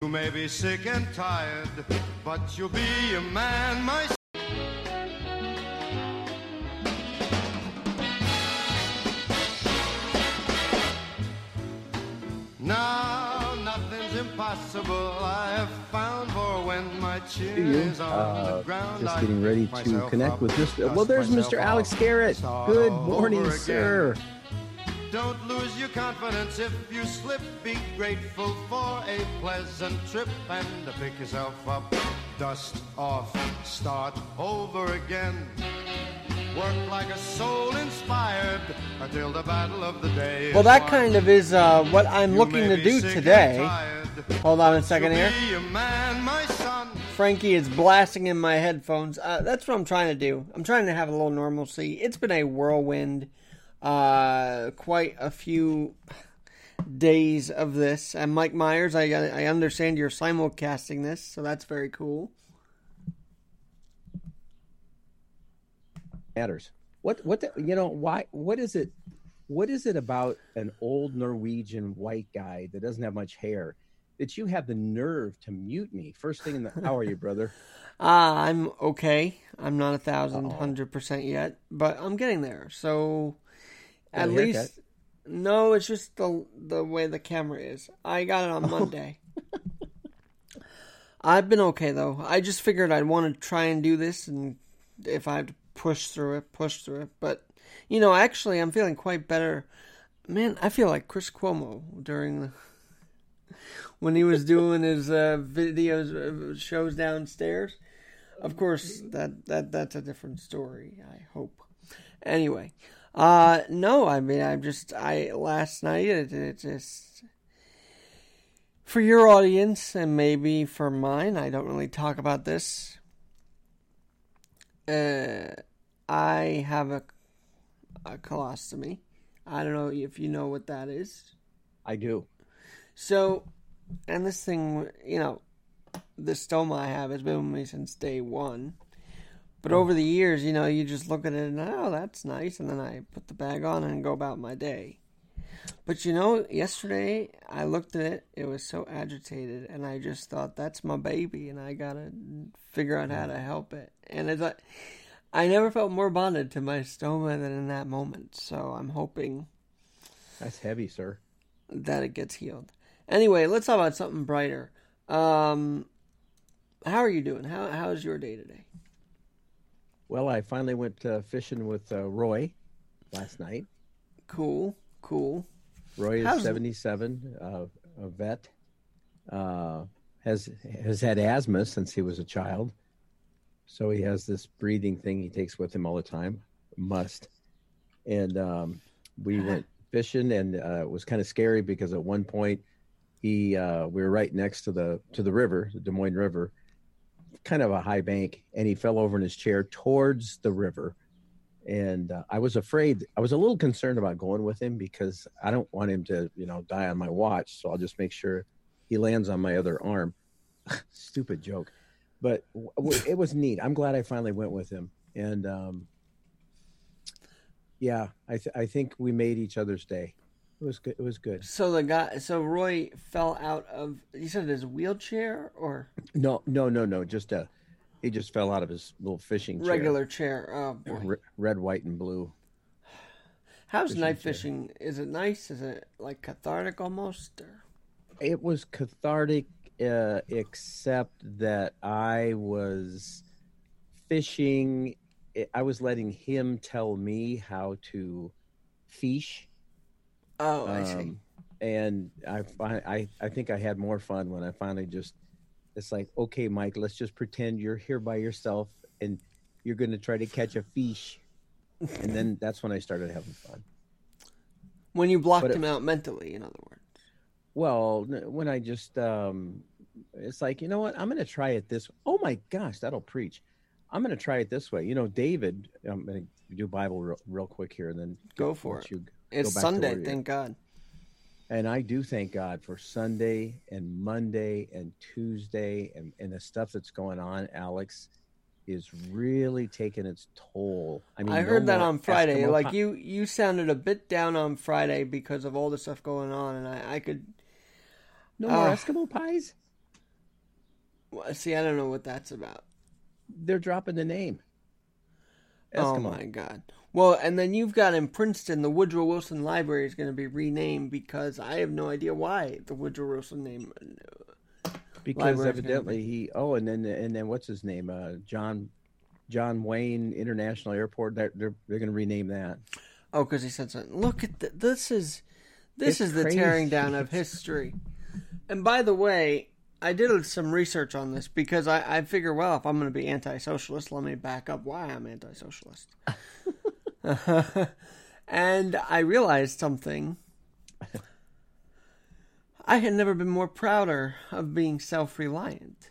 You may be sick and tired, but you'll be a man, my Now nothing's impossible. I have found for when my you. is on Uh, the ground. just getting ready to connect with this. Well, there's Mr. Alex Garrett. Good morning, sir. again. Don't lose your confidence if you slip. Be grateful for a pleasant trip and pick yourself up. Dust off, start over again. Work like a soul inspired until the battle of the day. Well, that kind of is uh, what I'm You looking to do today. Hold on a second here. Man. Frankie is blasting in my headphones. Uh, that's what I'm trying to do. I'm trying to have a little normalcy. It's been a whirlwind, uh, quite a few days of this. And Mike Myers, I I understand you're simulcasting this, so that's very cool. Matters. What? What? The, you know? Why? What is it? What is it about an old Norwegian white guy that doesn't have much hair that you have the nerve to mute me first thing in the? How are you, brother? Uh, I'm okay. I'm not a thousand, percent yet, but I'm getting there. So, at haircut? least, no, it's just the the way the camera is. I got it on Monday. I've been okay though. I just figured I'd want to try and do this, and if I have to push through it, push through it. But you know, actually, I'm feeling quite better. Man, I feel like Chris Cuomo during the when he was doing his uh, videos uh, shows downstairs. Of course, that that that's a different story. I hope. Anyway, uh, no, I mean, I'm just I last night it, it just for your audience and maybe for mine. I don't really talk about this. Uh, I have a a colostomy. I don't know if you know what that is. I do. So, and this thing, you know, the stoma I have has been with me since day one. But over the years, you know, you just look at it and oh, that's nice, and then I put the bag on and go about my day. But you know, yesterday I looked at it; it was so agitated, and I just thought, "That's my baby," and I gotta figure out how to help it. And it's like I never felt more bonded to my stoma than in that moment. So I'm hoping That's heavy, sir. that it gets healed. Anyway, let's talk about something brighter. Um, how are you doing? How how's your day today? Well, I finally went uh, fishing with uh, Roy last night. Cool, cool. Roy is How's- 77, uh, a vet. Uh, has has had asthma since he was a child, so he has this breathing thing he takes with him all the time. Must. And um, we went fishing, and uh, it was kind of scary because at one point he uh, we were right next to the to the river, the Des Moines River, kind of a high bank, and he fell over in his chair towards the river and uh, I was afraid. I was a little concerned about going with him because I don't want him to, you know, die on my watch. So I'll just make sure he lands on my other arm. Stupid joke, but w- w- it was neat. I'm glad I finally went with him, and um, yeah, I th- I think we made each other's day. It was good. It was good. So the guy, so Roy fell out of. You said his wheelchair or No, no, no, no. Just uh, he just fell out of his little fishing chair. regular chair? Oh boy. R- red, white, and blue. How's fishing night chair. fishing? Is it nice? Is it like cathartic almost? Or? it was cathartic uh, except that i was fishing i was letting him tell me how to fish Oh, I see. um, and I, I i think i had more fun when i finally just it's like okay mike let's just pretend you're here by yourself and you're going to try to catch a fish and then that's when i started having fun When you blocked it- him out mentally, in other words. Well, when I just, um, it's like, you know what? I'm going to try it this. Oh my gosh, that'll preach. I'm going to try it this way. You know, David, I'm going to do Bible real, real quick here and then Go for it. You It's go back to Sunday, thank God. And I do thank God for Sunday and Monday and Tuesday and, and the stuff that's going on, Alex, is really taking its toll. I mean, I no heard that on Friday. Eskimo Like you, you sounded a bit down on Friday because of all the stuff going on, and I, I could. no more Ah. Eskimo pies. Well, See, I don't know what that's about. They're dropping the name. Oh Eskimo. my god. Well, and then you've got in Princeton, the Woodrow Wilson Library is going to be renamed because I have no idea why the Woodrow Wilson name. because library's gonna evidently he. Oh, and then and then what's his name? Uh, John John Wayne International Airport. They're they're, they're going to rename that. Oh, because he said something. Look at th- this is this It's is the crazy. tearing down of history. And by the way, I did some research on this because I, I figure, well, if I'm going to be anti-socialist, let me back up why I'm anti-socialist. and I realized something. I had never been more prouder of being self-reliant,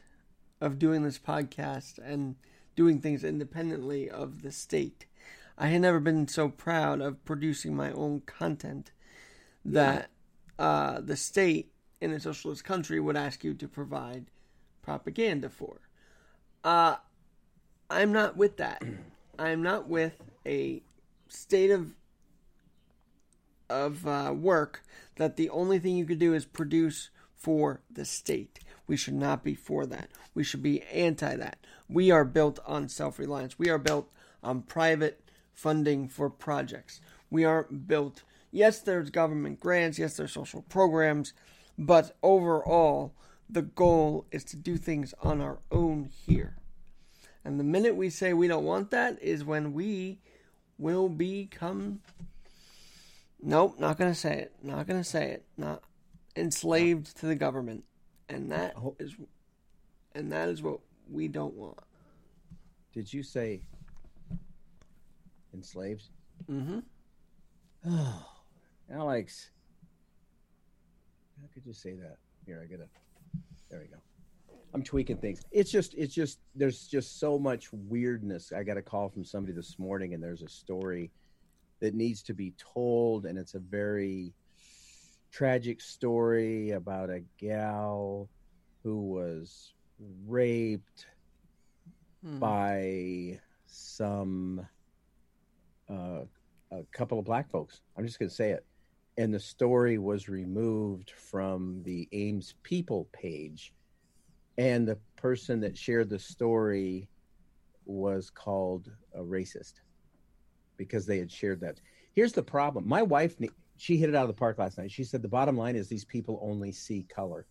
of doing this podcast and doing things independently of the state. I had never been so proud of producing my own content that uh, the state in a socialist country would ask you to provide propaganda for. Uh, I'm not with that. I'm not with a state of of uh, work that the only thing you could do is produce for the state. We should not be for that. We should be anti that. We are built on self reliance. We are built on private funding for projects. We aren't built. Yes, there's government grants. Yes, there's social programs, but overall, the goal is to do things on our own here. And the minute we say we don't want that is when we will become. Nope, not gonna say it. Not gonna say it. Not enslaved to the government, and that is, and that is what we don't want. Did you say enslaved? Mm-hmm. Oh, Alex. How could you say that? Here, I gotta. There we go. I'm tweaking things. It's just, it's just, there's just so much weirdness. I got a call from somebody this morning, and there's a story that needs to be told, and it's a very tragic story about a gal who was raped Hmm. by some uh, a couple of black folks. I'm just going to say it. And the story was removed from the Ames People page. And the person that shared the story was called a racist because they had shared that. Here's the problem. My wife, she hit it out of the park last night. She said the bottom line is these people only see color.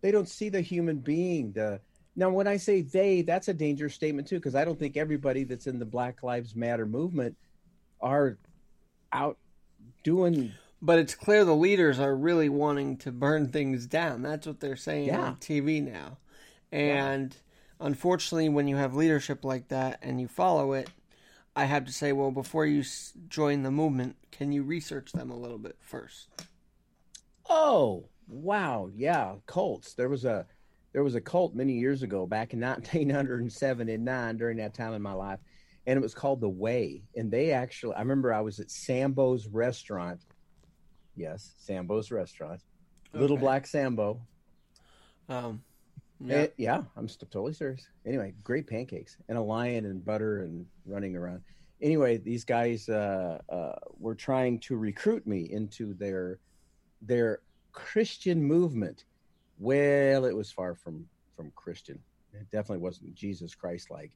They don't see the human being, the now, when I say they, that's a dangerous statement too, because I don't think everybody that's in the Black Lives Matter movement are out doing. But it's clear the leaders are really wanting to burn things down. That's what they're saying Yeah. on TV now. And unfortunately, when you have leadership like that and you follow it, I have to say, well, before you s- join the movement, can you research them a little bit first? Oh, wow, yeah, cults. There was a there was a cult many years ago, back in 1979 during that time in my life, and it was called the Way. And they actually, I remember I was at Sambo's restaurant. Yes, Sambo's restaurant, Little Black Sambo. Um, Yeah, yeah. yeah I'm totally serious. Anyway, great pancakes and a lion and butter and running around. Anyway, these guys uh, uh, were trying to recruit me into their their Christian movement. Well, it was far from from Christian. It definitely wasn't Jesus Christ like,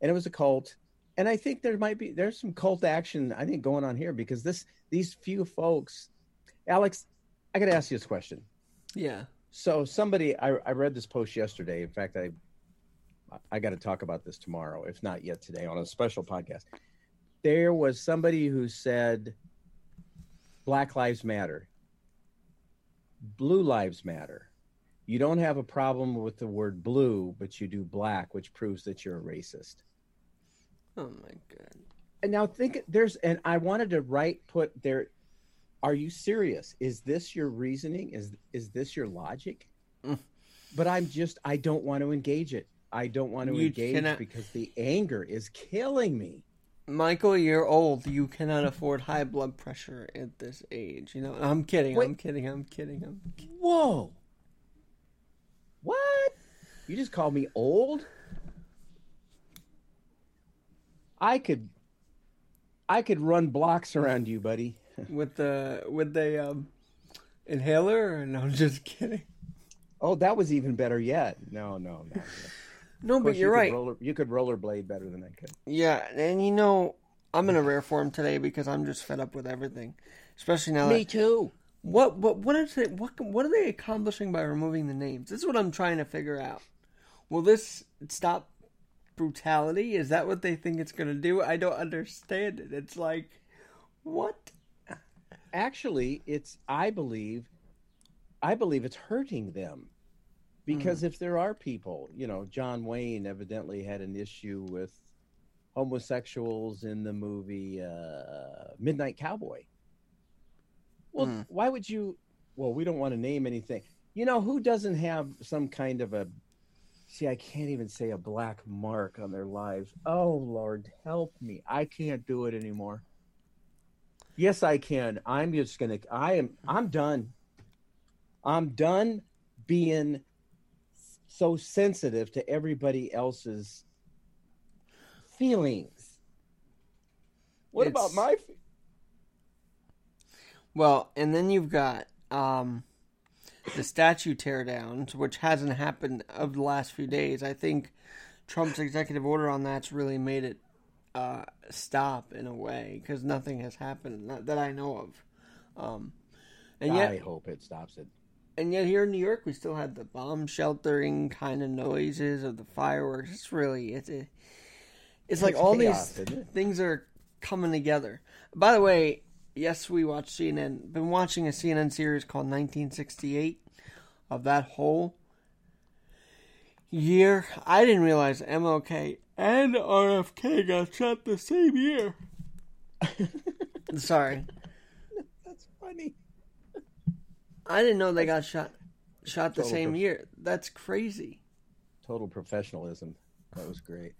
and it was a cult. And I think there might be there's some cult action I think going on here because this these few folks, Alex, I got to ask you this question. yeah. So somebody, I, I read this post yesterday. In fact, I I got to talk about this tomorrow, if not yet today, on a special podcast. There was somebody who said, "Black Lives Matter, Blue Lives Matter. You don't have a problem with the word blue, but you do black, which proves that you're a racist." Oh my god. And now think there's, and I wanted to write put there. Are you serious? Is this your reasoning? Is is this your logic? Mm. But I'm just I don't want to engage it. I don't want to You engage cannot- because the anger is killing me. Michael, you're old. You cannot afford high blood pressure at this age. You know, I'm kidding. Wait. I'm kidding. I'm kidding. I'm Whoa. What? You just called me old? I could I could run blocks around you, buddy. with the with the um, inhaler. No, I'm just kidding. Oh, that was even better yet. No, no, no. No, but you're you right. Could roller, you could rollerblade better than I could. Yeah, and you know, I'm in a rare form today because I'm just fed up with everything, especially now. Me that, too. what what what is it? What what are they accomplishing by removing the names? This is what I'm trying to figure out. Will this stop brutality? Is that what they think it's going to do? I don't understand it. It's like, what? Actually, it's I believe, I believe it's hurting them, because if there are people, you know, John Wayne evidently had an issue with homosexuals in the movie uh, Midnight Cowboy. Well, Hmm. why would you? Well, we don't want to name anything. You know, who doesn't have some kind of a See, I can't even say a black mark on their lives. Oh, Lord, help me. I can't do it anymore. Yes, I can. I'm just going to I am I'm done. I'm done being so sensitive to everybody else's feelings. What about my fe- Well, and then you've got um, the statue teardowns, which hasn't happened of the last few days. I think Trump's executive order on that's really made it uh, stop in a way because nothing has happened that I know of. Um, and yet, I hope it stops it. and yet here in New York, we still had the bomb sheltering kind of noises of the fireworks. It's really it's a, it's like It's all chaos, these things are coming together. By the way, yes, we watched CNN. Been watching a CNN series called 1968 of that whole year. I didn't realize MLK and RFK got shot the same year. Sorry. That's funny. I didn't know they got shot shot the Total same prof- year. That's crazy. Total professionalism. That was great.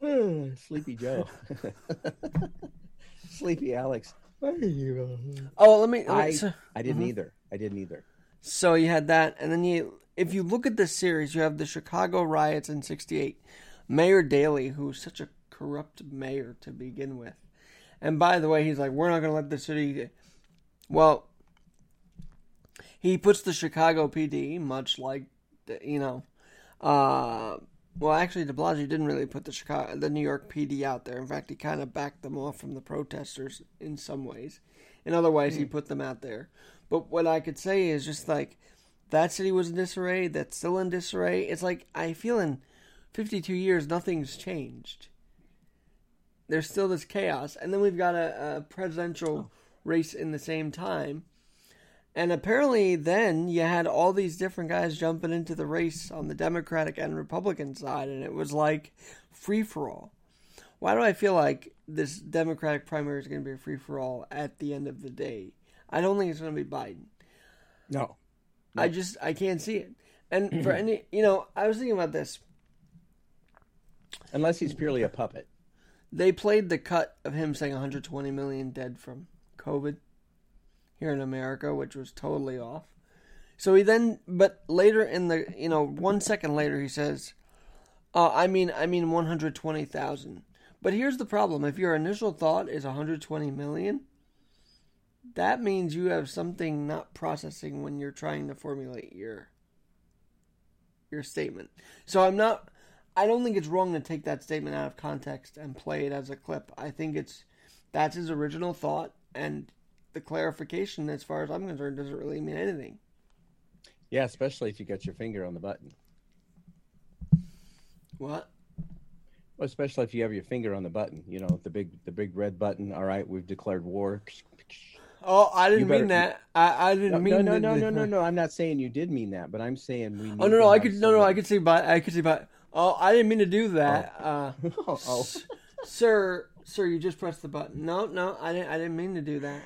Sleepy Joe. Sleepy Alex. Oh, let me. let I so, I didn't mm-hmm. either. I didn't either. so you had that, and then you, if you look at this series, you have the Chicago riots in '68. Mayor Daley, who's such a corrupt mayor to begin with, and by the way, he's like, we're not going to let the city. Well, he puts the Chicago PD, much like, the, you know, uh, well, actually, De Blasio didn't really put the Chicago, the New York PD out there. In fact, he kind of backed them off from the protesters in some ways. In other ways, he put them out there. But what I could say is just like that city was in disarray. That's still in disarray. It's like I feel in 52 years nothing's changed. There's still this chaos, and then we've got a, a presidential oh. race in the same time. And apparently, then you had all these different guys jumping into the race on the Democratic and Republican side, and it was like free for all. Why do I feel like this Democratic primary is going to be a free for all at the end of the day? I don't think it's going to be Biden. No. I just I can't see it. And for any, you know, I was thinking about this. Unless he's purely a puppet. They played the cut of him saying 120 million dead from COVID here in America, which was totally off. So he then, but later in the, you know, one second later, he says, uh, "I mean, I mean 120,000." But here's the problem: if your initial thought is 120 million, that means you have something not processing when you're trying to formulate your your statement. So I'm not. I don't think it's wrong to take that statement out of context and play it as a clip. I think it's that's his original thought, and the clarification, as far as I'm concerned, doesn't really mean anything. Yeah, especially if you got your finger on the button. What? Well, especially if you have your finger on the button, you know, the big the big red button. All right, we've declared war. Oh, I didn't better- mean that. I, I didn't No, mean no, no, that- no, no, no, no. I'm not saying you did mean that, but I'm saying we. Oh no, no, I could no, no, I could see by I could see by. Oh, I didn't mean to do that. Uh, Oh, oh. sir, sir, you just pressed the button. No, no, I didn't. I didn't mean to do that.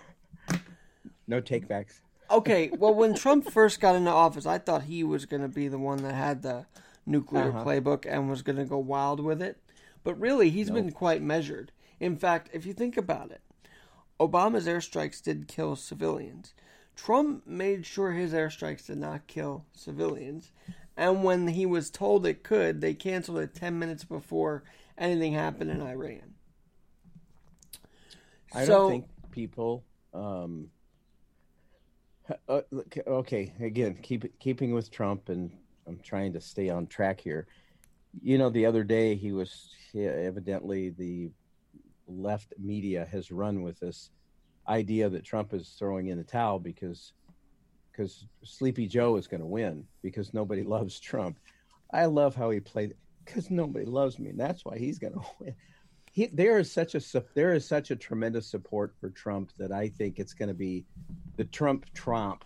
no takebacks. Okay, well, when Trump first got into office, I thought he was going to be the one that had the nuclear Uh-huh. playbook and was going to go wild with it. But really, he's been quite measured. In fact, if you think about it, Obama's airstrikes did kill civilians. Trump made sure his airstrikes did not kill civilians. And when he was told it could, they canceled it 10 minutes before anything happened in Iran. I So- don't think people. Um, Uh, okay, again, keep keeping with Trump, and I'm trying to stay on track here. You know, the other day he was he, evidently the left media has run with this idea that Trump is throwing in the towel because because Sleepy Joe is going to win because nobody loves Trump. I love how he played because nobody loves me, and that's why he's going to win. He, there is such a there is such a tremendous support for Trump that I think it's going to be the Trump Trump.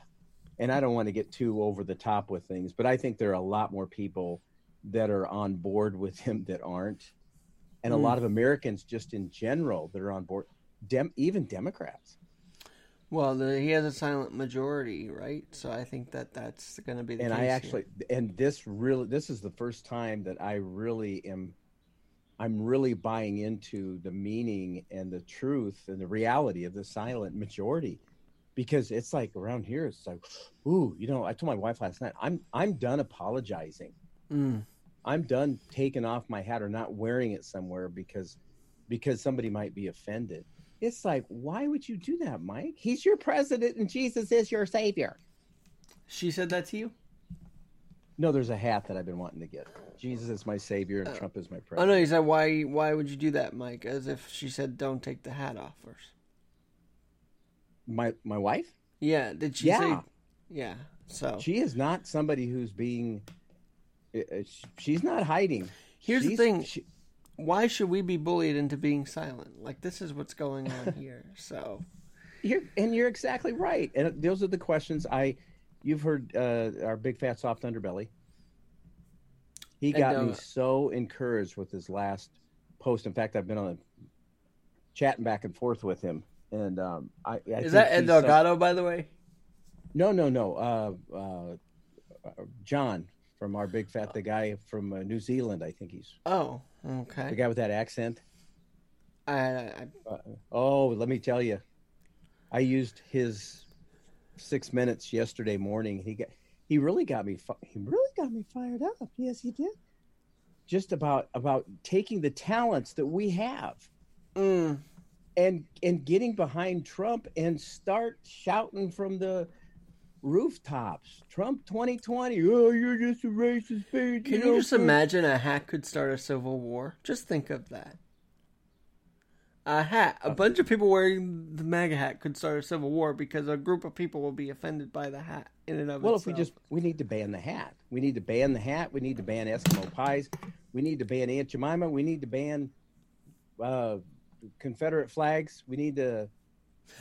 And I don't want to get too over the top with things, but I think there are a lot more people that are on board with him that aren't, and mm. a lot of Americans just in general that are on board. Dem, even Democrats. Well, the, he has a silent majority, right? So I think that that's going to be the case. and I actually, here. and this really, this is the first time that I really am, I'm really buying into the meaning and the truth and the reality of the silent majority, because it's like around here, it's like, ooh, you know, I told my wife last night, I'm, I'm done apologizing. Mm. I'm done taking off my hat or not wearing it somewhere because, because somebody might be offended it's like, why would you do that, Mike? He's your president and Jesus is your savior. She said that to you? No, there's a hat that I've been wanting to get. Jesus is my savior and Trump is my president. Oh no, he said why why would you do that, Mike? As if she said don't take the hat off first. My my wife? Yeah, did she yeah. say Yeah. So She is not somebody who's being uh, uh, she's not hiding. Here's she's, the thing. She, why should we be bullied into being silent? Like this is what's going on here. So, you're and you're exactly right. And those are the questions I. You've heard uh, our big fat soft underbelly. He got me so encouraged with his last post. In fact, I've been on a chatting back and forth with him, and um, I, I is that Ed Delgado, by the way? No, no, no. Uh, uh, John from our big fat the guy from uh, New Zealand. I think he's. Oh, okay. The guy with that accent. I, I, uh, oh, let me tell you, I used his six minutes yesterday morning. He got he really got me he really got me fired up. Yes, he did. Just about about taking the talents that we have. Mm. And and getting behind Trump and start shouting from the rooftops. Trump 2020. Oh, you're just a racist Can you, you just imagine a hack could start a civil war? Just think of that. A hat, a bunch of people wearing the MAGA hat could start a civil war because a group of people will be offended by the hat in and of well, itself. if we just we need to ban the hat, we need to ban the hat. We need to ban Eskimo pies. We need to ban Aunt Jemima. We need to ban uh, Confederate flags. We need to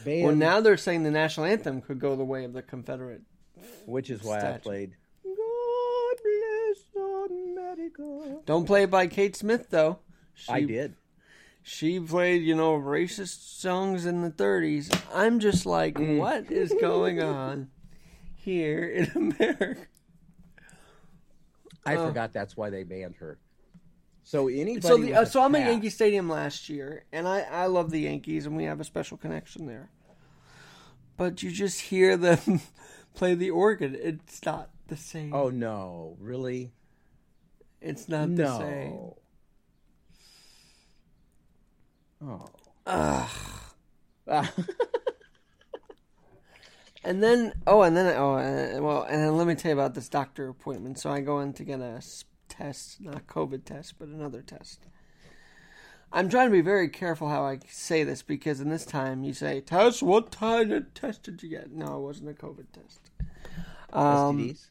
well, now they're saying the national anthem could go the way of the Confederate. Which is why statue. I played. God bless America. Don't play it by Kate Smith though. She, I did. She played, you know, racist songs in the 30s. I'm just like, mm. what is going on here in America? I uh, forgot that's why they banned her. So anybody. So the, uh, so I'm at Yankee Stadium last year, and I I love the Yankees, and we have a special connection there. But you just hear them play the organ. It's not the same. Oh no! Really? It's not no. the same. Oh. Ugh. and then, oh, and then, oh, uh, well, and then let me tell you about this doctor appointment. So I go in to get a test, not COVID test, but another test. I'm trying to be very careful how I say this because in this time you say test. What kind of test did you get? No, it wasn't a COVID test. Um, STDs?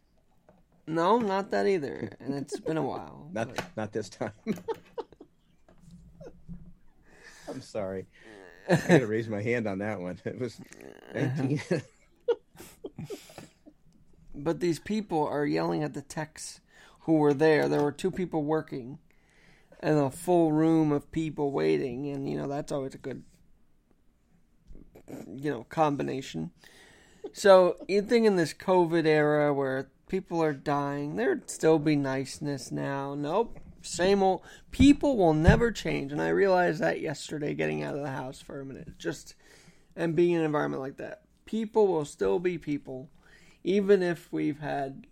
No, not that either. And it's been a while. not but... not this time. I'm sorry. I got to raise my hand on that one. It was 19. but these people are yelling at the techs who were there. There were two people working and a full room of people waiting, and you know that's always a good you know combination. So you think in this COVID era where people are dying, there'd still be niceness now. Nope. Same old people will never change, and I realized that yesterday getting out of the house for a minute. Just and being in an environment like that. People will still be people, even if we've had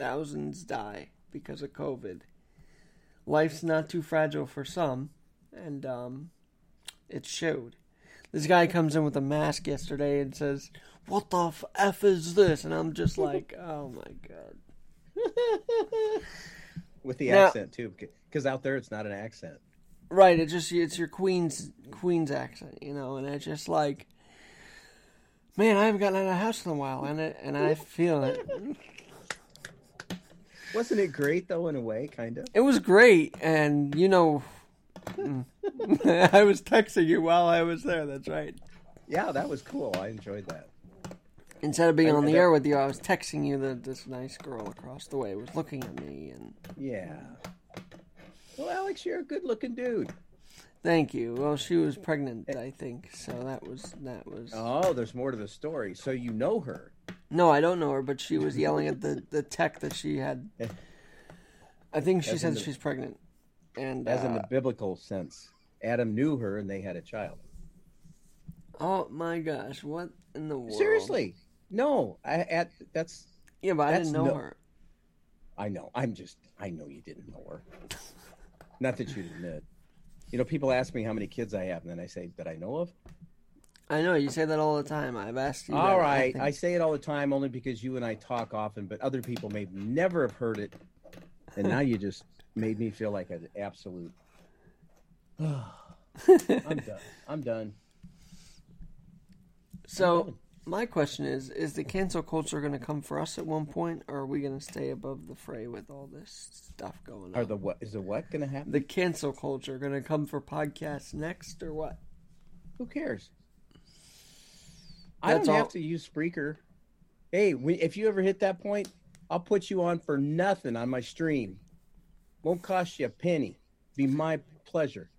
thousands die because of COVID. Life's not too fragile for some, and um, it showed. This guy comes in with a mask yesterday and says, "What the f, is this?" And I'm just like, "Oh my god!" With the Now- accent too, because out there it's not an accent. Right? It just it's your queen's queen's accent, you know, and it's just like, man, I haven't gotten out of the house in a while, and it and I feel it. Wasn't it great though, in a way, kind of? It was great, and you know, I was texting you while I was there. That's right. Yeah, that was cool. I enjoyed that. Instead of being I- on the that- air with you, I was texting you that this nice girl across the way was looking at me, and Yeah. Well, Alex, you're a good-looking dude. thank you. Well, she was eh. pregnant, I think, so that was that was. Oh, there's more to the story. So you know her. No, I don't know her, but she was yelling at the the tech that she had. I think she As said the- she's pregnant, and as in uh, the biblical sense. Adam knew her and they had a child. oh my gosh, what in the world? Seriously. No, I at that's Yeah, but I didn't know no- her. I know. I'm just I know you didn't know her. Not that you'd admit. You know, people ask me how many kids I have, and then I say that I know of. I know you say that all the time. I've asked you. All that, right, think- I say it all the time only because you and I talk often, but other people may never have heard it, and now you just made me feel like an absolute. I'm done. I'm done. So my question is: Is the cancel culture going to come for us at one point, or are we going to stay above the fray with all this stuff going on? Are the what? Is the what going to happen? the cancel culture going to come for podcasts next, or what? Who cares? I don't all- have to use Spreaker. Hey, we, if you ever hit that point, I'll put you on for nothing on my stream. Won't cost you a penny. Be my pleasure.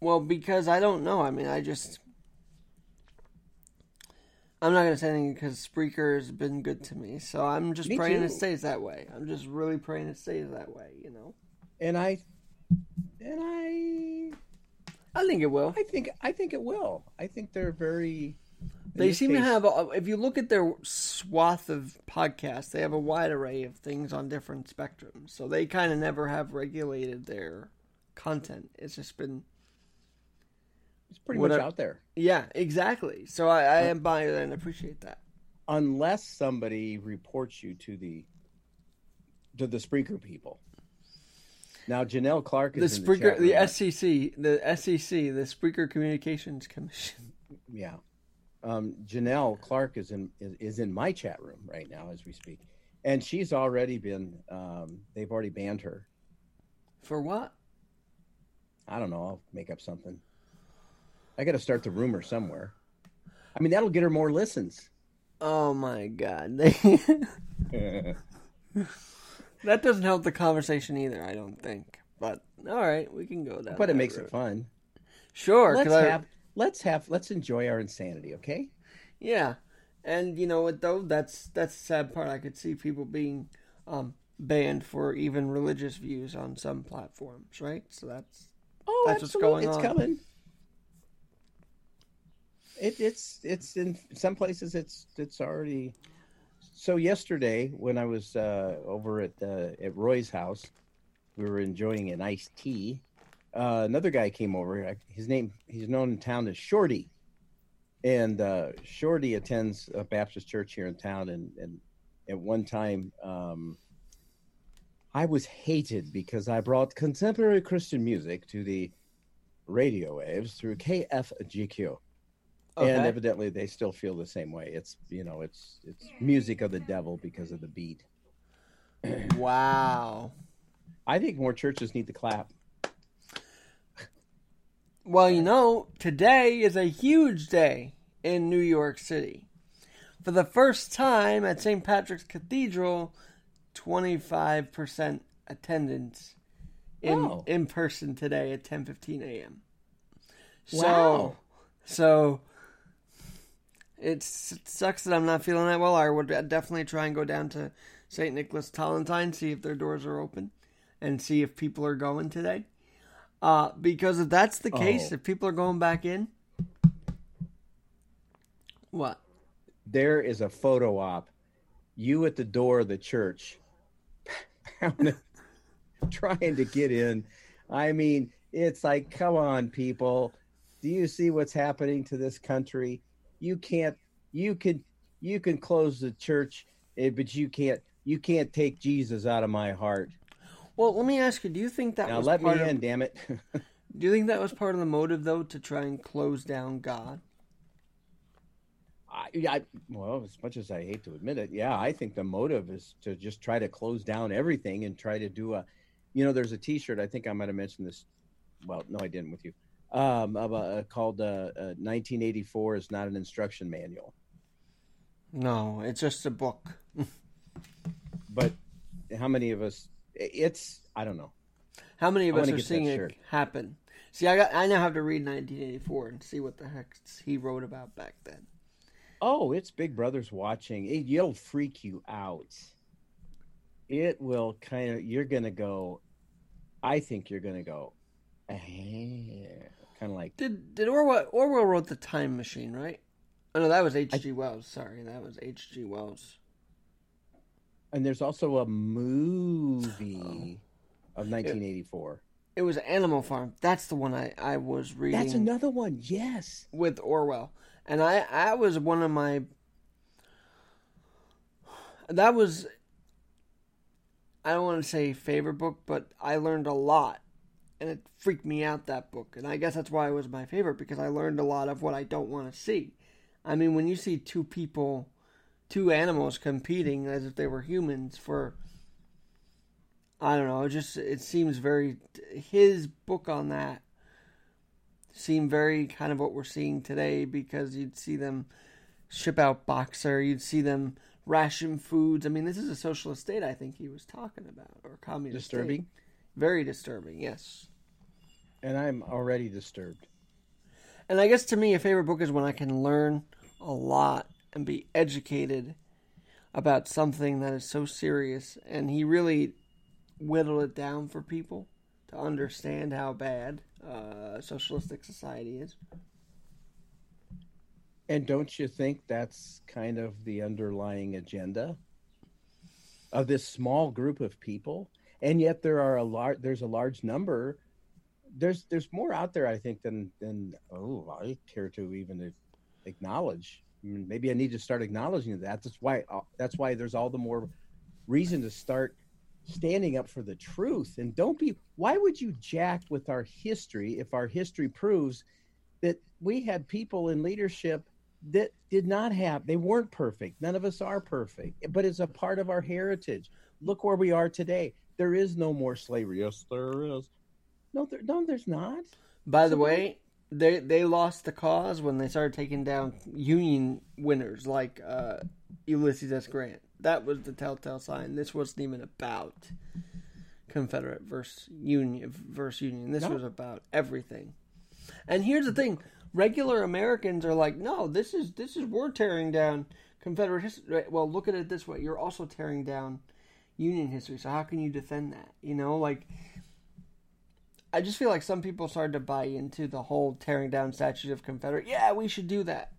Well, because I don't know. I mean, I just. I'm not going to say anything because Spreaker has been good to me. So I'm just Me praying too. it stays that way. I'm just really praying it stays that way, you know? And I, and I, I think it will. I think I think it will. I think they're very. They seem to have, a, if you look at their swath of podcasts, they have a wide array of things on different spectrums. So they kind of never have regulated their content. It's just been, It's pretty much out there, yeah, exactly. So I, I admire that and appreciate that. unless somebody reports you to the to the Spreaker people. Now Janelle Clark The is in Spreaker, the, room. SEC, the SEC, the Spreaker Communications Commission. yeah. Um, Janelle Clark is in is, is in my chat room right now as we speak, and she's already been. Um, they've already banned her. For what? I don't know. I'll make up something. I got to start the rumor somewhere. I mean, that'll get her more listens. Oh my god. That doesn't help the conversation either, I don't think. But all right, we can go down. but it that makes route. it fun. Sure, Let's 'cause I- have let's have let's enjoy our insanity, okay? Yeah, and you know what though? That's that's the sad part. I could see people being um, banned for even religious views on some platforms, right? So that's Oh, That's what's absolutely. going it's on. coming. It, it's it's in some places it's it's already. So yesterday when I was uh, over at uh, at Roy's house, we were enjoying an iced tea. Uh, another guy came over. I- His name he's known in town as Shorty, and uh, Shorty attends a Baptist church here in town. And and at one time, um, I was hated because I brought contemporary Christian music to the radio waves through KFGQ. And evidently they still feel the same way. It's you know, it's it's music of the devil because of the beat. wow. I think more churches need to clap. Well, you know, today is a huge day in New York City. For the first time at St. Patrick's Cathedral, 25% attendance in Oh. in person today at 10:15 a.m. So, Wow. so it sucks that I'm not feeling that well. I would definitely try and go down to St. Nicholas Tolentine, see if their doors are open, and see if people are going today. Uh, because if that's the case, Oh. if people are going back in, what? There is a photo op. You at the door of the church, trying to get in. I mean, it's like, come on, people. Do you see what's happening to this country? You can't. You can. You can close the church, eh, but you can't. You can't take Jesus out of my heart. Well, let me ask you: Do you think that Now was let me part of, in, damn it. Do you think that was part of the motive, though, to try and close down God? I, I, well, as much as I hate to admit it, yeah, I think the motive is to just try to close down everything and try to do a, you know, there's a T-shirt. I think I might have mentioned this. Well, no, I didn't with you. Um, of a, called uh, uh, 1984 is not an instruction manual, No, it's just a book. but how many of us? It's I don't know. How many of I us are seeing it happen? See, I got I now have to read 1984 and see what the heck he wrote about back then. Oh, it's Big Brother's watching. It, it'll freak you out. It will kind of. You're gonna go. I think you're gonna go. Eh, kind of like Did did Orwell Orwell wrote the Time Machine, right? Oh no, that was H.G. Wells. Sorry, that was H.G. Wells. And there's also a movie oh. of 1984. It was Animal Farm. That's the one I I was reading. That's another one. Yes. with Orwell, and I I was one of my. That was. I don't want to say favorite book, but I learned a lot, and it freaked me out that book, and I guess that's why it was my favorite because I learned a lot of what I don't want to see. I mean, when you see two people, two animals competing as if they were humans for. I don't know. It just it seems very his book on that seemed very kind of what we're seeing today because you'd see them ship out boxer, you'd see them ration foods. I mean, this is a socialist state. I think he was talking about or communist. state. Disturbing. Very disturbing. Yes. And I'm already disturbed. And I guess to me, a favorite book is when I can learn a lot and be educated about something that is so serious. And he really whittled it down for people to understand how bad uh, socialistic society is. And don't you think that's kind of the underlying agenda of this small group of people? And yet there are a large there's a large number there's there's more out there I think than than oh I care to even acknowledge. I mean, maybe I need to start acknowledging that. That's why uh, that's why there's all the more reason to start standing up for the truth. And don't be why would you jack with our history if our history proves that we had people in leadership that did not have they weren't perfect. None of us are perfect but it's a part of our heritage. Look where we are today. There is no more slavery. Yes there is. No there, no there's not. By the way, they they lost the cause when they started taking down Union winners like uh, Ulysses S. Grant. That was the telltale sign. This wasn't even about Confederate versus Union versus Union. This No. was about everything. And here's the thing: regular Americans are like, "No, this is this is we're tearing down Confederate history." Well, look at it this way: you're also tearing down Union history. So how can you defend that? You know, like I just feel like some people started to buy into the whole tearing down statues of Confederate. Yeah, we should do that.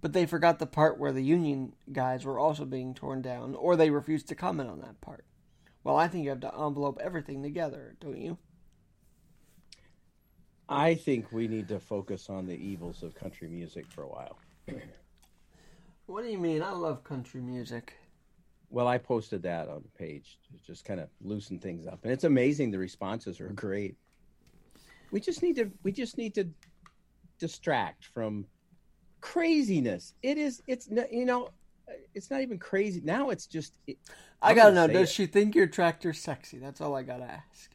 But they forgot the part where the Union guys were also being torn down, or they refused to comment on that part. Well, I think you have to envelope everything together, don't you? i think we need to focus on the evils of country music for a while What do you mean? I love country music. well i posted that on the page to just kind of loosen things up and it's amazing the responses are great we just need to we just need to distract from craziness it is it's you know it's not even crazy now it's just it, I gotta know, does it. she think your tractor's sexy? That's all I gotta ask.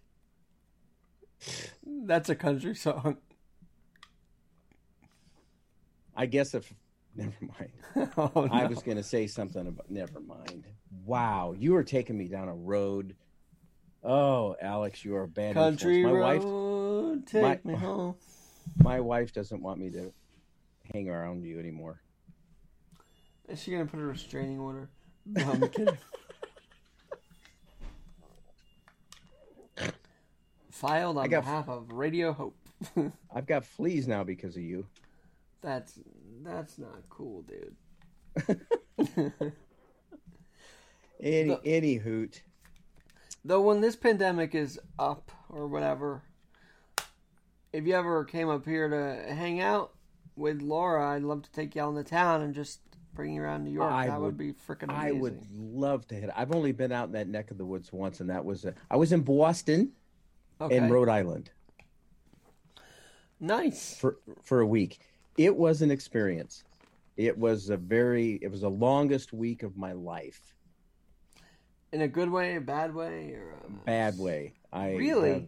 That's a country song. i guess if never mind oh, i was going to say something about never mind wow you are taking me down a road oh alex you are a bad country influence. my wife road, take my- me home. my wife doesn't want me to hang around you anymore Is she gonna put a restraining order? No, I'm kidding. Filed on got- behalf of Radio Hope. i've got fleas now because of you that's that's not cool, dude. any The- any hoot Though when this pandemic is up or whatever, if you ever came up here to hang out with Laura, I'd love to take you out in the town and just bring you around New York. I that would, would- be freaking amazing. I would love to hit. I've only been out in that neck of the woods once, and that was uh, I was in Boston okay. and Rhode Island nice. for for a week. It was an experience. It was a very. It was the longest week of my life. In a good way, a bad way, or a... Bad way. I Really? have-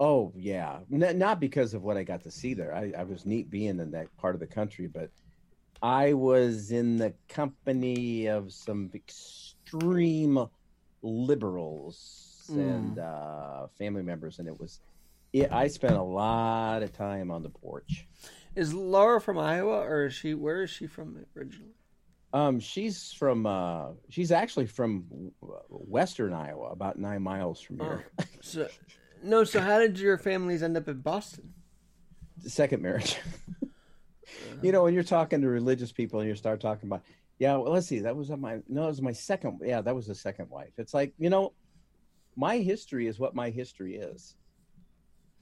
oh yeah, N- not because of what I got to see there. I, I was neat being in that part of the country, but I was in the company of some extreme liberals Hmm. and uh, family members, and it was. It, I spent a lot of time on the porch. Is Laura from Iowa, or is she? Where is she from originally? Um, she's from. Uh, she's actually from Western Iowa, about nine miles from here. So, no. So, how did your families end up in Boston? second marriage. you know, when you're talking to religious people and you start talking about, yeah, well, let's see, that was my no, it was my second. Yeah, that was the second wife. It's like you know, my history is what my history is,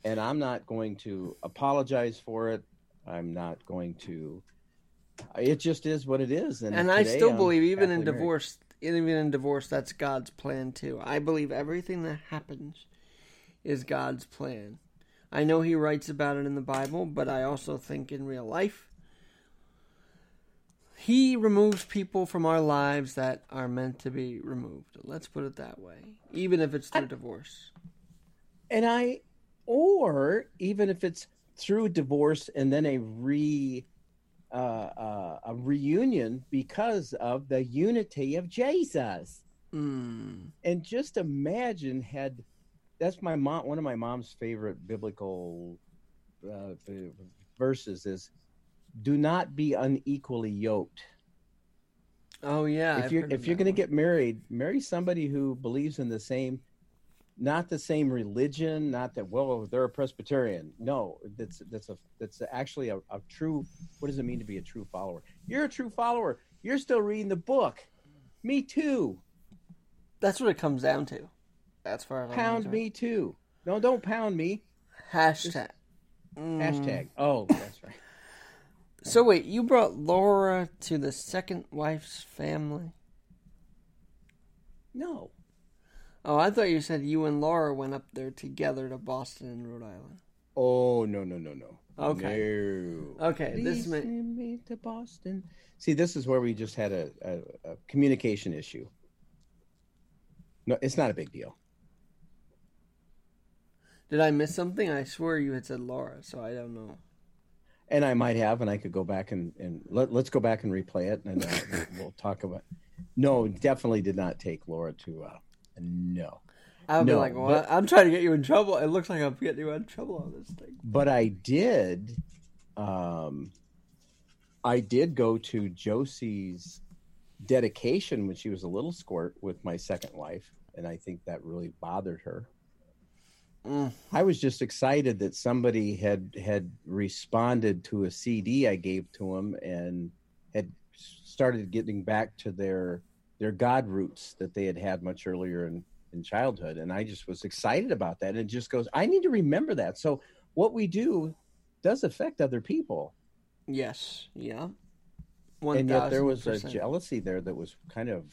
and I'm not going to apologize for it. I'm not going to. It just is what it is, and, And I still I'm believe, even in happily married. divorce, even in divorce, that's God's plan too. I believe everything that happens is God's plan. I know He writes about it in the Bible, but I also think in real life, He removes people from our lives that are meant to be removed. Let's put it that way, even if it's through divorce. and I, or even if it's through divorce and then a re, uh, uh, a reunion because of the unity of Jesus. Mm. And just imagine had that's my mom. One of my mom's favorite biblical uh, verses is, "Do not be unequally yoked." Oh yeah. if you're if you're going to get married, marry somebody who believes in the same, not the same religion. Not that well, they're a Presbyterian. No, that's that's a that's actually a, a true. What does it mean to be a true follower? You're a true follower. You're still reading the book. Me too. that's what it comes down to. That's far Pound me too. No, don't pound me. Hashtag. Mm. Hashtag. Oh, that's right. So wait, you brought Laura to the second wife's family? No. Oh, I thought you said you and Laura went up there together to Boston and Rhode Island. Oh no no no no. Okay. No. Okay, this Please may, send me to Boston. See, this is where we just had a, a, a communication issue. No, it's not a big deal. Did I miss something? I swear you had said Laura, so I don't know. And I might have, and I could go back and, and let, let's go back and replay it, and uh, we'll- talk about. No, definitely did not take Laura to. Uh, no, I would be No, like, well, but- I'm trying to get you in trouble. It looks like I'm getting you in trouble on this thing. but I did. Um, I did go to Josie's dedication when she was a little squirt with my second wife, and I think that really bothered her. Mm. I was just excited that somebody had had responded to a CD I gave to them and had started getting back to their their God roots that they had had much earlier in in childhood, and I just was excited about that. And it just goes, I need to remember that. So what we do does affect other people, Yes, yeah. One and yet there was a jealousy there that was kind of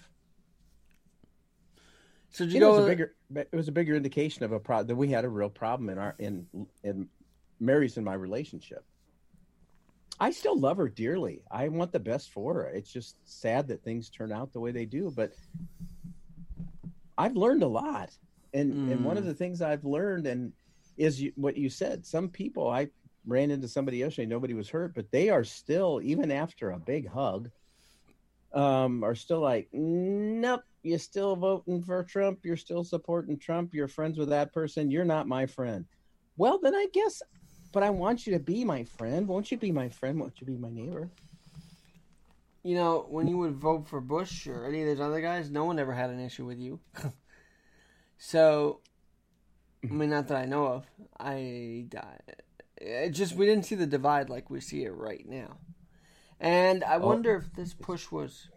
So did you you know, go? it was a bigger it was a bigger indication of a problem that we had a real problem in our in in Mary's and my relationship. I still love her dearly. I want the best for her. It's just sad that things turn out the way they do, but I've learned a lot. And and one of Mm. the things I've learned and is you, what you said. Some people I ran into somebody yesterday, nobody was hurt, but they are still even after a big hug um, are still like, nope, you're still voting for Trump. You're still supporting Trump. You're friends with that person. You're not my friend. Well, then I guess, but I want you to be my friend. Won't you be my friend? Won't you be my neighbor? You know, when you would vote for Bush or any of those other guys, no one ever had an issue with you. so, I mean, not that I know of. I, I just we didn't see the divide like we see it right now. And I wonder if this push was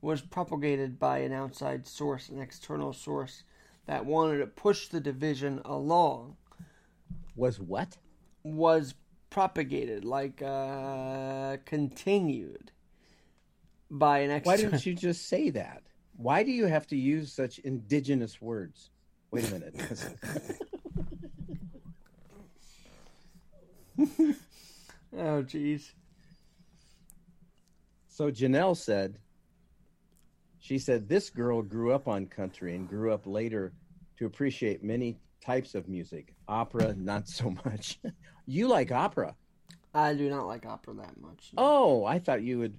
was propagated by an outside source, an external source that wanted to push the division along. Was what? was propagated, like uh, continued by an extra. Why didn't you just say that? Why do you have to use such indigenous words? Wait a minute. oh, jeez. So Janelle said, she said, this girl grew up on country and grew up later to appreciate many types of music. Opera, not so much. you like opera. I do not like opera that much. Oh, I thought you would.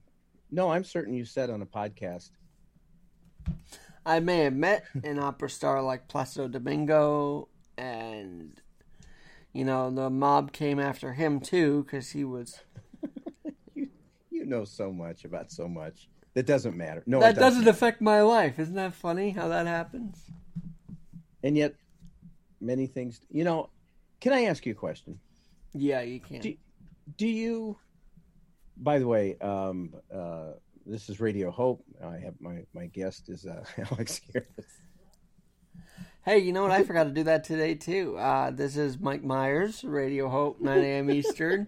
No, I'm certain you said on a podcast. I may have met an opera star like Placido Domingo, and you know the mob came after him too because he was. Know so much about so much. That doesn't matter. No, that doesn't. doesn't affect my life. Isn't that funny how that happens? And yet, many things. You know, can I ask you a question? Yeah, you can. Do, do you? By the way, um, uh, this is Radio Hope. I have my my guest is uh, Alex Garrett. Hey, you know what? I forgot to do that today too. Uh, this is Mike Myers, Radio Hope, 9 a.m. Eastern.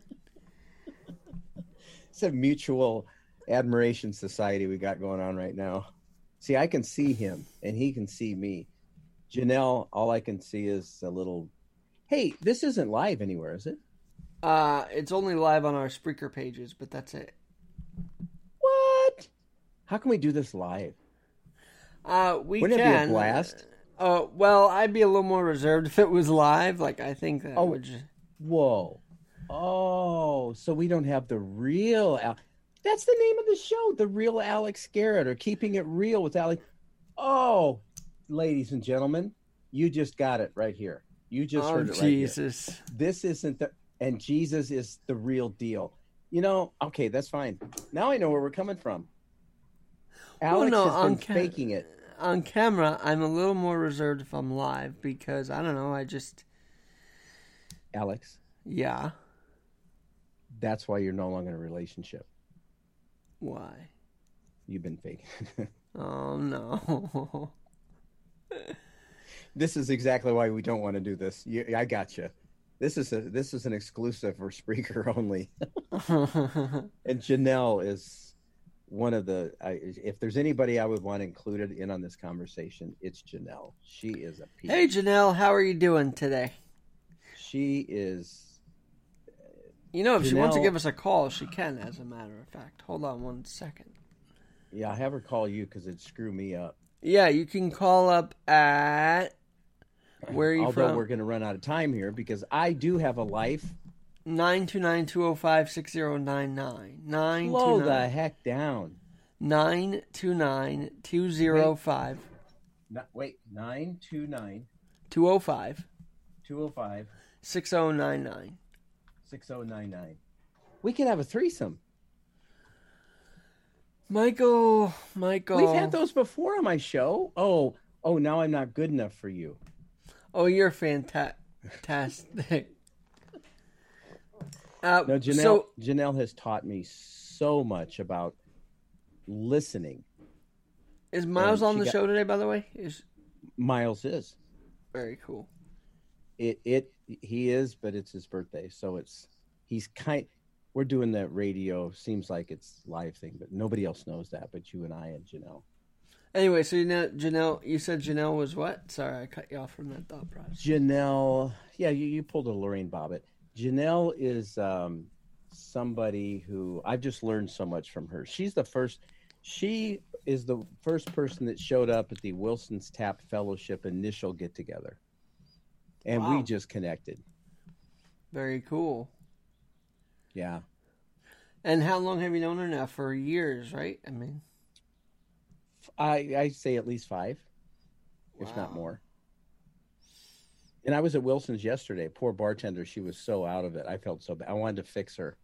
It's a mutual admiration society we got going on right now. See, I can see him, and he can see me. Janelle, all I can see is a little. Hey, this isn't live anywhere, is it? Uh, it's only live on our Spreaker pages, but that's it. What? How can we do this live? Uh, we Wouldn't it be a blast? Uh, well, I'd be a little more reserved if it was live. Like, I think that Oh. would. Just... Whoa. Oh, so we don't have the real Al- That's the name of the show, The Real Alex Garrett or Keeping It Real with Alex. Oh, ladies and gentlemen, you just got it right here. You just oh heard it right here. Jesus! This isn't the and Jesus is the real deal. You know, okay, that's fine. Now I know where we're coming from. Alex no, has been ca- faking it. On camera, I'm a little more reserved if I'm live because I don't know. I just Alex, yeah. That's why you're no longer in a relationship. Why? You've been faking. Oh no. this is exactly why we don't want to do this. You, I got you. This is a this is an exclusive for Spreaker only. and Janelle is one of the. I, if there's anybody I would want included in on this conversation, it's Janelle. She is a piece. hey Janelle, how are you doing today? She is. You know, if she wants to give us a call, she can. As a matter of fact, hold on one second. Yeah, I have her call you because it'd screw me up. Yeah, you can call up at where are you from? Although from? we're going to run out of time here because I do have a life. Nine two nine two zero five six zero nine nine nine Slow two the heck down. nine two nine two zero five No, wait, nine two nine two zero five two zero five six zero nine nine. 6099. We could have a threesome. Michael, Michael. We've had those before on my show. Oh, oh, now I'm not good enough for you. Oh, you're fantastic. Uh, No, Janelle. So, Janelle has taught me so much about listening. is Miles on the got- show today? By the way, is Miles is very cool. it. It he is, but it's his birthday, so it's he's kind. We're doing that radio. Seems like it's live thing, but nobody else knows that. But you and I and Janelle. Anyway, so you know, Janelle, you said Janelle was what? Sorry, I cut you off from that thought process. Janelle, yeah, you, you pulled a Lorraine Bobbitt. Janelle is um, somebody who I've just learned so much from her. She's the first, she is the first person that showed up at the Wilson's Tap Fellowship initial get together. And we just connected. Very cool. Yeah. And how long have you known her now? For years, right? I mean, I, I say at least five, if not more. And I was at Wilson's yesterday. Poor bartender. She was so out of it. I felt so bad. I wanted to fix her.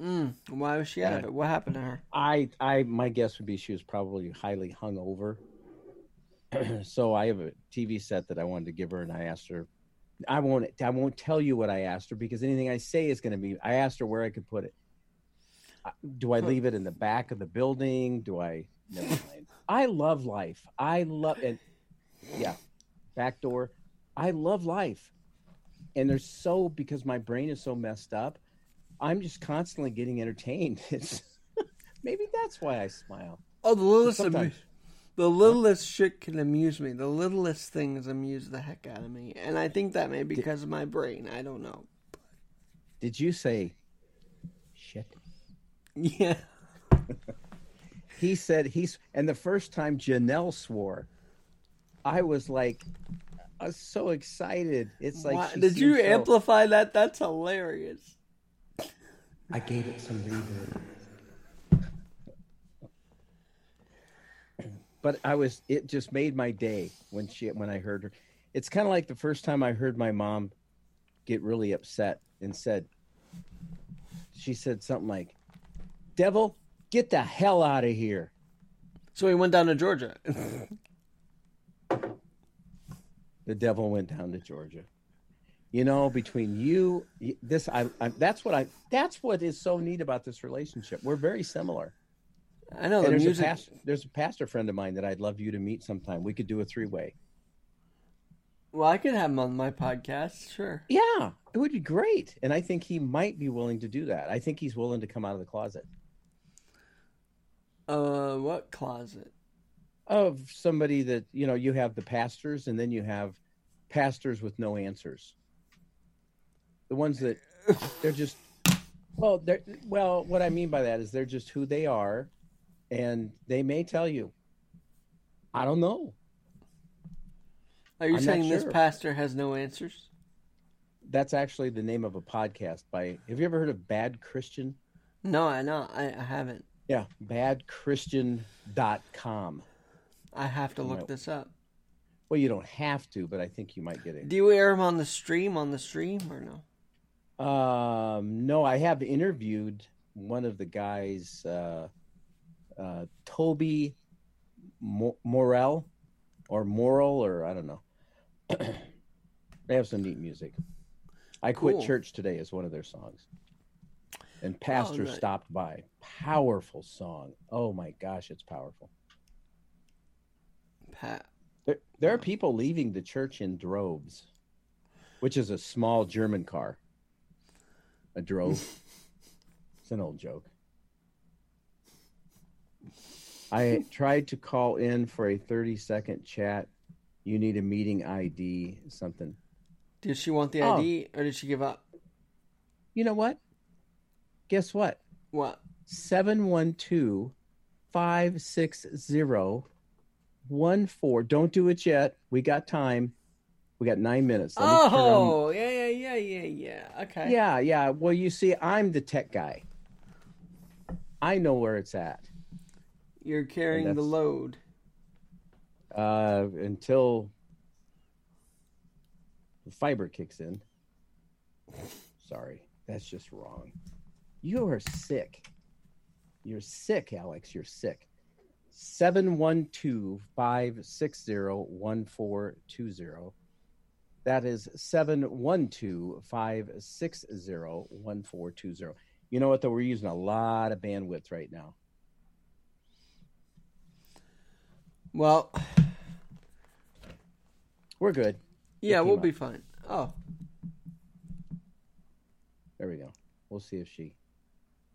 mm, why was she out of it? What happened to her? I, I, my guess would be she was probably highly hungover. so I have a TV set that I wanted to give her, and I asked her. I won't. I won't tell you what I asked her because anything I say is going to be. I asked her where I could put it. Do I leave it in the back of the building? Do I? Never mind. I love life. I love it. Yeah, back door. I love life. and there's so because my brain is so messed up, I'm just constantly getting entertained. It's maybe that's why I smile. Oh, the littlest, amu-. The littlest shit can amuse me. The littlest things amuse the heck out of me, and I think that may be because of my brain. I don't know. Did you say shit? Yeah. He said he's and the first time Janelle swore, I was like I was so excited. It's like Why- did you so- amplify that? That's hilarious. I gave it some reverb. But I was it just made my day when she when I heard her. It's kind of like the first time I heard my mom get really upset and said she said something like, "Devil, get the hell out of here." So he went down to Georgia. The devil went down to Georgia. You know, between you, this, I, I that's what I, that's what is so neat about this relationship. We're very similar. I know the there's music. a pastor, there's a pastor friend of mine that I'd love you to meet sometime. We could do a three way. Well, I could have him on my podcast. Sure. Yeah, it would be great. And I think he might be willing to do that. I think he's willing to come out of the closet Uh, what closet? of somebody that you know. You have the pastors, and then you have pastors with no answers. The ones that they're just well, they're well. What I mean by that is they're just who they are, and they may tell you, "I don't know." Are you I'm saying this pastor has no answers? That's actually the name of a podcast by. Have you ever heard of Bad Christian? No, I know. I, I haven't. Yeah, badchristian.com. I have to look No. this up. Well, you don't have to, but I think you might get it. Do you air him on the stream? On the stream or no? Um, no, I have interviewed one of the guys, uh, uh, Toby Mo- Morel or Moral, or I don't know. they have some neat music. I quit Cool. church today is one of their songs. And Pastor nice. stopped by. Powerful song. Oh my gosh, it's powerful. Pat. There, there are people leaving the church in droves, which is a small German car. A drove. it's an old joke. I tried to call in for a 30 second chat. You need a meeting ID, something. Did she want the Oh. ID or did she give up? You know what? Guess what? What? 712 560 14. Don't do it yet. We got time. We got nine minutes. Let me turn on- Oh, yeah, yeah, yeah, yeah, yeah. Okay. Yeah, yeah. Well, you see, I'm the tech guy. I know where it's at. You're carrying the load. Uh, until the fiber kicks in. Sorry, that's just wrong. You are sick. You're sick, Alex. You're sick. 712 560 1420. That is 712 560 1420. You know what, though? We're using a lot of bandwidth right now. Well, We're good. yeah, we'll up. be fine. Oh, There we go. We'll see if she,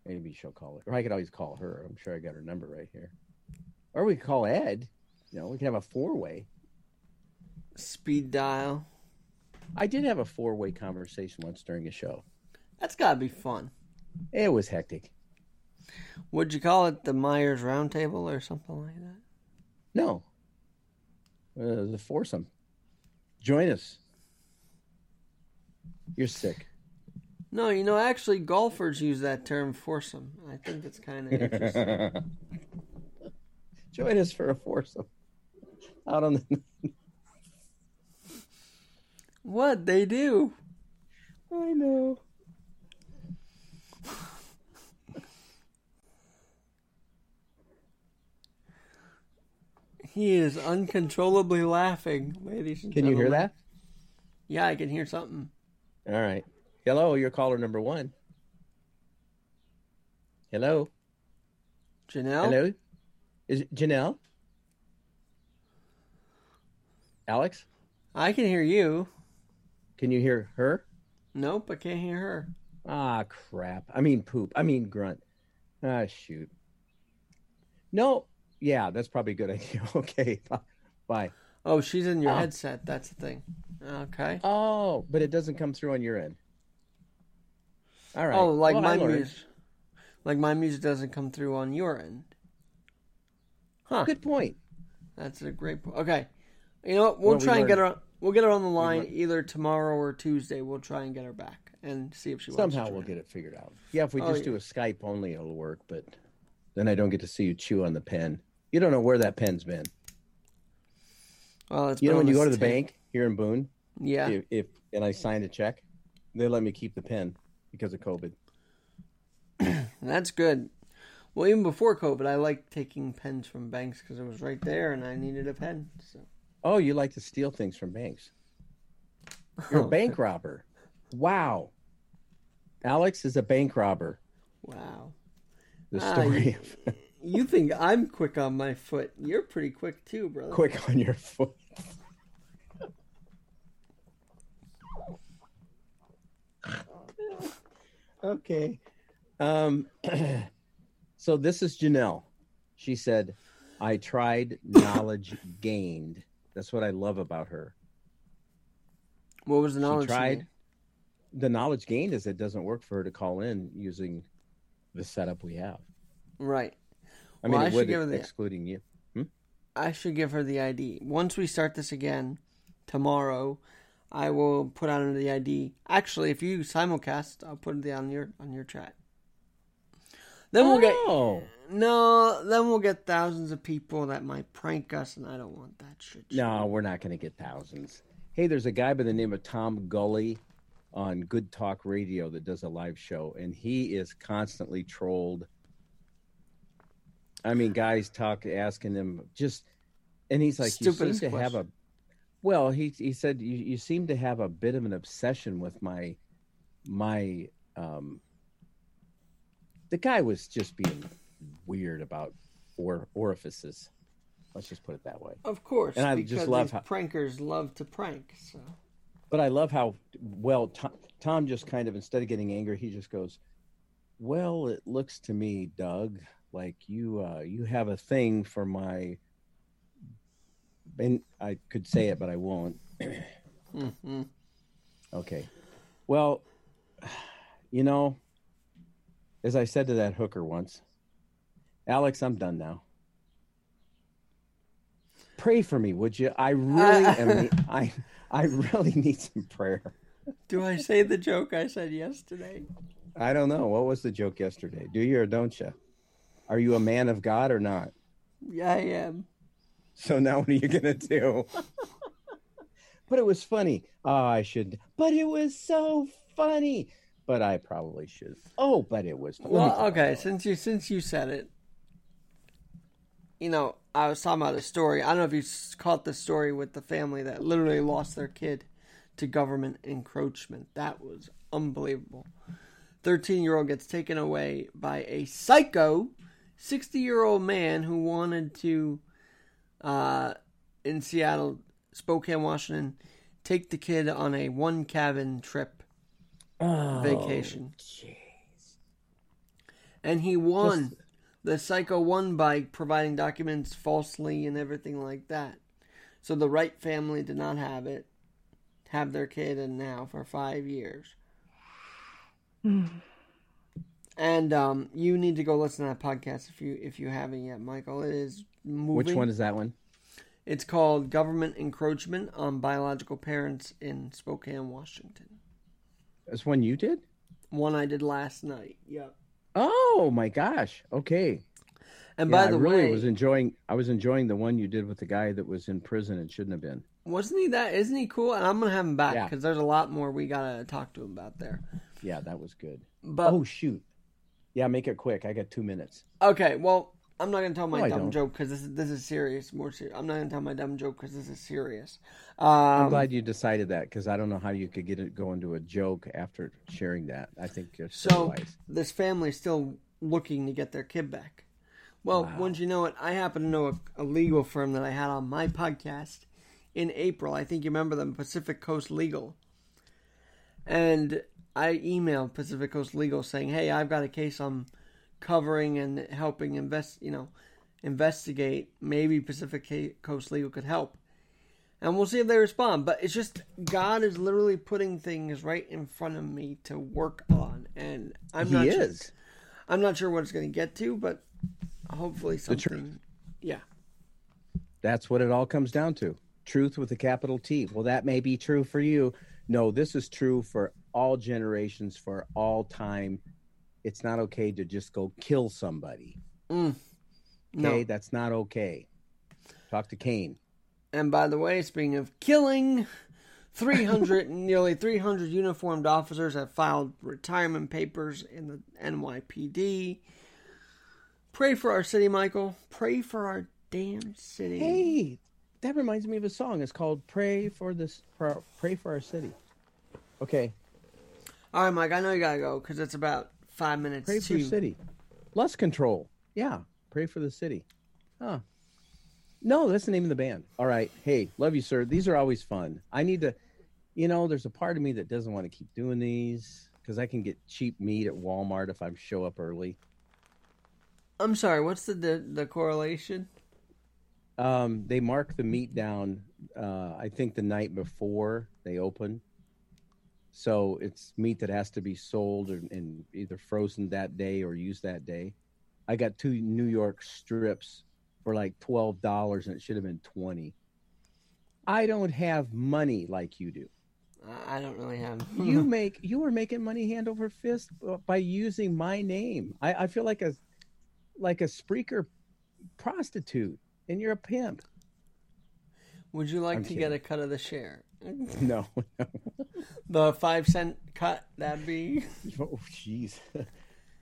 maybe she'll call it. Or I could always call her. I'm sure I got her number right here. Or we could call Ed. You know, we can have a four way. speed dial. I did have a four way conversation once during a show. That's got to be fun. It was hectic. Would you call it the Myers Roundtable or something like that? No. Uh, the foursome. Join us. You're sick. No, you know, actually, golfers use that term foursome. I think it's kind of interesting. Join us for a foursome. Out on the. what they do? I know. He is uncontrollably laughing, ladies and gentlemen. Can you hear that? Yeah, I can hear something. All right. Hello, you're caller number one. Hello. Janelle? Hello. Is it Janelle? Alex, I can hear you. can you hear her? Nope, I can't hear her. Ah, crap. I mean, poop. I mean, grunt. Ah, shoot. No. Yeah, that's probably a good idea. Okay. Bye. Oh, she's in your Oh. headset. That's the thing. Okay. Oh, but it doesn't come through on your end. All right. Oh, like Well, my music. Like my music doesn't come through on your end. Huh. Good point. That's a great point. Okay. You know what? We'll Well, we try and get her. We'll get her on the line either tomorrow or Tuesday. We'll try and get her back and see if she wants Somehow we'll get it figured out. Yeah, if we Oh, just yeah. do a Skype only, it'll work. But then I don't get to see you chew on the pen. You don't know where that pen's been. Well, it's You know when you go to the tape. bank here in Boone, Yeah. if, if and I signed a check, they let me keep the pen because of COVID. That's good. Well, even before COVID, I liked taking pens from banks because it was right there, and I needed a pen. So. Oh, you like to steal things from banks? You're a bank robber. Wow. Alex is a bank robber. Wow. The Ah, story of You think I'm quick on my foot? You're pretty quick too, brother. quick on your foot. okay. Um, so this is Janelle. She said, I tried knowledge gained. That's what I love about her. What was the knowledge? she tried. The knowledge gained is it doesn't work for her to call in using the setup we have. Right. I Well, mean, hmm? I should give her the- excluding you. I should give her the ID. Once we start this again tomorrow, I will put out the ID. Actually, if you simulcast, I'll put it on your on your chat. Then we'll get Oh. no. Then we'll get thousands of people that might prank us, and I don't want that shit. No, we're not going to get thousands. Hey, there's a guy by the name of Tom Gully on Good Talk Radio that does a live show, and he is constantly trolled. I mean, guys talk asking him just, and he's like, "You seem Stupidest to have a." Well, he he said you you seem to have a bit of an obsession with my my um. The guy was just being weird about or orifices. Let's just put it that way. Of course, And I just love how- prankers love to prank. So But I love how well Tom, Tom just kind of instead of getting angry, he just goes, "Well, it looks to me, Doug, like you uh, you have a thing for my." And I could say it, but I won't. hmm Okay. Well, you know, as I said to that hooker once, Alex, I'm done now. Pray for me, would you? I really am. I I really need some prayer. do I say the joke I said yesterday? I don't know. What was the joke yesterday? Do you or don't you? Are you a man of God or not? Yeah, I am. So now what are you gonna do? but it was funny. Oh, I should. But it was so funny. But I probably should. Oh, but it was. Me Well, okay. Since you since you said it, you know, I was talking about a story. I don't know if you caught the story with the family that literally lost their kid to government encroachment. That was unbelievable. Thirteen-year-old gets taken away by a psycho, sixty-year-old man who wanted to, uh, in Seattle, Spokane, Washington, take the kid on a one-cabin trip Oh, vacation. jeez. and he won. Just- The psycho won by providing documents falsely and everything like that. So the Wright family did not have it, have their kid, and now for five years. And um, you need to go listen to that podcast if you if you haven't yet, Michael. It is moving. Which one is that one? It's called Government Encroachment on Biological Parents in Spokane, Washington. That's one you did? One I did last night. Yep. Oh my gosh. Okay. And Yeah, by the way I really way, was enjoying. I was enjoying the one you did with the guy that was in prison and shouldn't have been. Wasn't he that? Isn't he cool? And I'm gonna have him back Yeah. because there's a lot more we gotta talk to him about there. Yeah, that was good. But oh shoot. Yeah, make it quick. I got two minutes. okay, well, I'm not gonna tell my No, dumb joke because this is this is serious. More serious. I'm not gonna tell my dumb joke because this is serious. I'm Um, glad you decided that because I don't know how you could get it go into a joke after sharing that. I think it's so wise. this family's still looking to get their kid back. Well, Wow. wouldn't you know it? I happen to know a, a legal firm that I had on my podcast in April. I think you remember them, Pacific Coast Legal. And I emailed Pacific Coast Legal saying, "Hey, I've got a case I'm covering and helping invest, you know, investigate. Maybe Pacific Coast Legal could help." And we'll see if they respond. But it's just God is literally putting things right in front of me to work on, and I'm he not. is. Sure, I'm not sure what it's going to get to, but hopefully something. Yeah. That's what it all comes down to. Truth with a capital T. Well, that may be true for you. No, this is true for all generations, for all time. It's not okay to just go kill somebody. Mm. Okay, No. that's not okay. Talk to Cain. And by the way, speaking of killing, 300, nearly 300 uniformed officers have filed retirement papers in the NYPD. Pray for our city, Michael. Pray for our damn city. Hey, that reminds me of a song. It's called "Pray for this." Pray for our city. Okay, All right, Mike, I know you gotta go because it's about five minutes pray for to. your city. Lust control. Yeah, pray for the city. Huh. No, that's the name of the band. All right. Hey, love you, sir. These are always fun. I need to, you know, there's a part of me that doesn't want to keep doing these because I can get cheap meat at Walmart if I show up early. I'm sorry, what's the, the, the correlation? Um, they mark the meat down. Uh, I think the night before they open. So it's meat that has to be sold and, and either frozen that day or used that day. I got two New York strips for like twelve dollars, and it should have been twenty. I don't have money like you do. I don't really have. You make you are making money hand over fist by using my name. I, I feel like a like a Spreaker prostitute, and you're a pimp. Would you like I'm to get a cut of the share? No, no. The five cent cut, that'd be. Oh, jeez.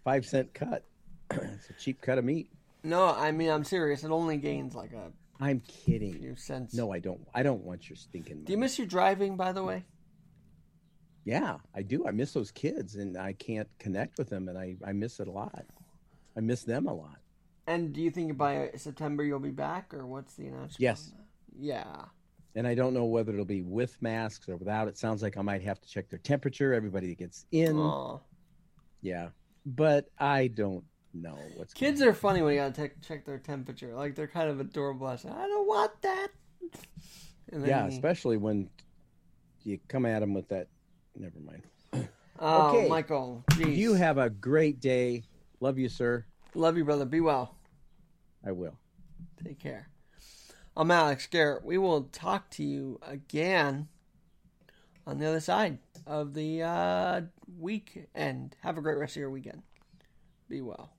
Five cent cut. it's a cheap cut of meat. No, I mean, I'm serious. It only gains like a I'm kidding. No, I don't. I don't want your stinking money. Do you miss your driving, by the way? yeah, I do. I miss those kids, and I can't connect with them, and I, I miss it a lot. I miss them a lot. And do you think by September you'll be back, or what's the announcement? Yes. Yeah. And I don't know whether it'll be with masks or without. It sounds like I might have to check their temperature. Everybody that gets in. Aw. Yeah. But I don't know what's Kids are funny when you gotta te- check their temperature. Like they're kind of adorable. I say, I don't want that. Yeah, especially when you come at them with that. Never mind. Oh, okay. Michael. Geez. You have a great day. Love you, sir. Love you, brother. Be well. I will. Take care. I'm Alex Garrett. We will talk to you again on the other side of the uh, weekend. Have a great rest of your weekend. Be well.